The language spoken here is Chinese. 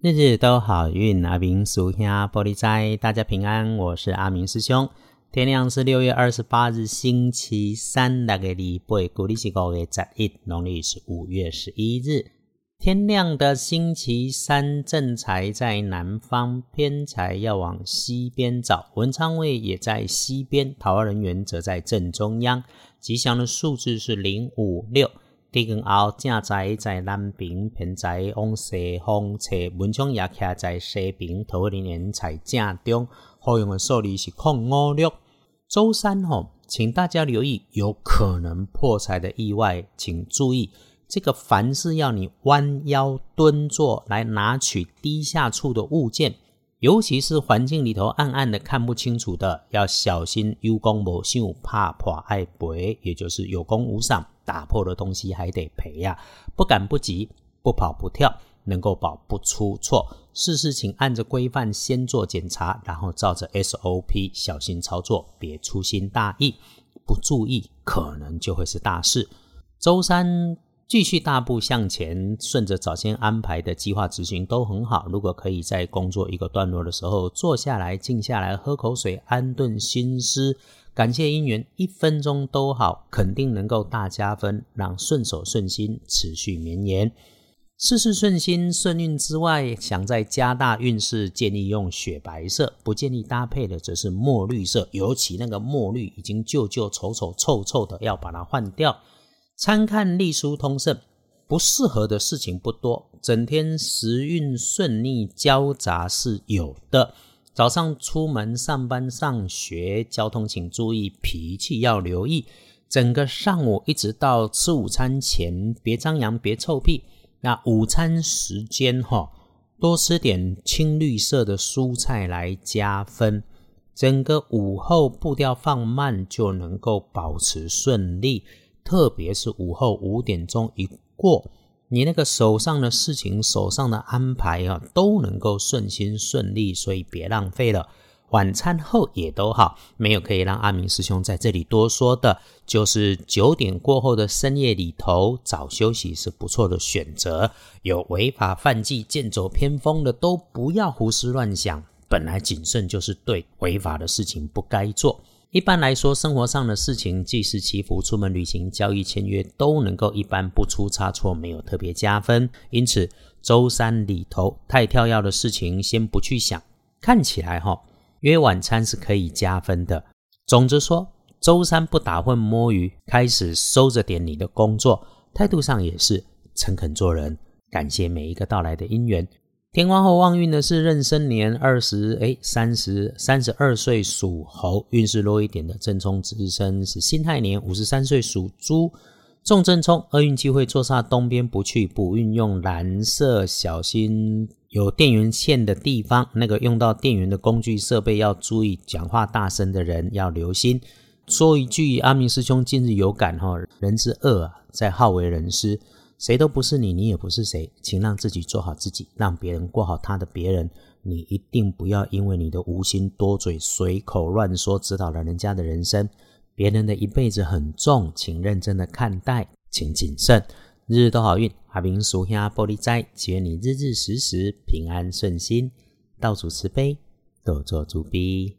日日都好运，阿明属下玻璃斋，大家平安。我是阿明师兄。天亮是六月二十八日，星期三，那个礼拜，古历是五月十一，农历是五月十一日。天亮的星期三，正财在南方，偏财要往西边找。文昌位也在西边，桃花人员则在正中央。吉祥的数字是零五六。地根后正在在南边，偏在往西方侧，文昌也徛在西边，桃花人在正中。后用的数字是空五六。周三吼，请大家留意有可能破财的意外，请注意这个凡是要你弯腰蹲坐来拿取低下处的物件，尤其是环境里头暗暗的看不清楚的，要小心有功无赏，怕破爱赔，也就是有功无赏。打破的东西还得赔呀！不敢不急，不跑不跳，能够保不出错。事事请按着规范先做检查，然后照着 SOP 小心操作，别粗心大意。不注意，可能就会是大事。周三继续大步向前，顺着早先安排的计划执行都很好。如果可以在工作一个段落的时候坐下来、静下来、喝口水，安顿心思。感谢姻缘，一分钟都好，肯定能够大加分，让顺手顺心持续绵延。事事顺心顺运之外，想再加大运势，建议用雪白色；不建议搭配的则是墨绿色，尤其那个墨绿已经旧旧、丑丑、臭臭的，要把它换掉。参看隶书通胜，不适合的事情不多，整天时运顺利交杂是有的。早上出门上班上学，交通请注意，脾气要留意。整个上午一直到吃午餐前，别张扬，别臭屁。那午餐时间哈，多吃点青绿色的蔬菜来加分。整个午后步调放慢，就能够保持顺利。特别是午后五点钟一过。你那个手上的事情、手上的安排啊，都能够顺心顺利，所以别浪费了。晚餐后也都好，没有可以让阿明师兄在这里多说的，就是九点过后的深夜里头，早休息是不错的选择。有违法犯纪、剑走偏锋的，都不要胡思乱想。本来谨慎就是对，违法的事情不该做。一般来说，生活上的事情，即使祈福、出门旅行、交易签约，都能够一般不出差错，没有特别加分。因此，周三里头太跳跃的事情，先不去想。看起来哈，约晚餐是可以加分的。总之说，周三不打混摸鱼，开始收着点你的工作，态度上也是诚恳做人，感谢每一个到来的姻缘。天光后旺运的是壬申年二十哎三十三十二岁属猴，运势弱一点的正冲之身是辛亥年五十三岁属猪，重正冲厄运机会坐煞东边不去，补运用蓝色，小心有电源线的地方，那个用到电源的工具设备要注意，讲话大声的人要留心。说一句，阿明师兄近日有感哈，人之恶啊，在好为人师。谁都不是你，你也不是谁，请让自己做好自己，让别人过好他的别人。你一定不要因为你的无心多嘴、随口乱说，指导了人家的人生。别人的一辈子很重，请认真的看待，请谨慎。日日都好运，阿明属下玻璃斋，祈愿你日日时时平安顺心，道主慈悲，多做主逼。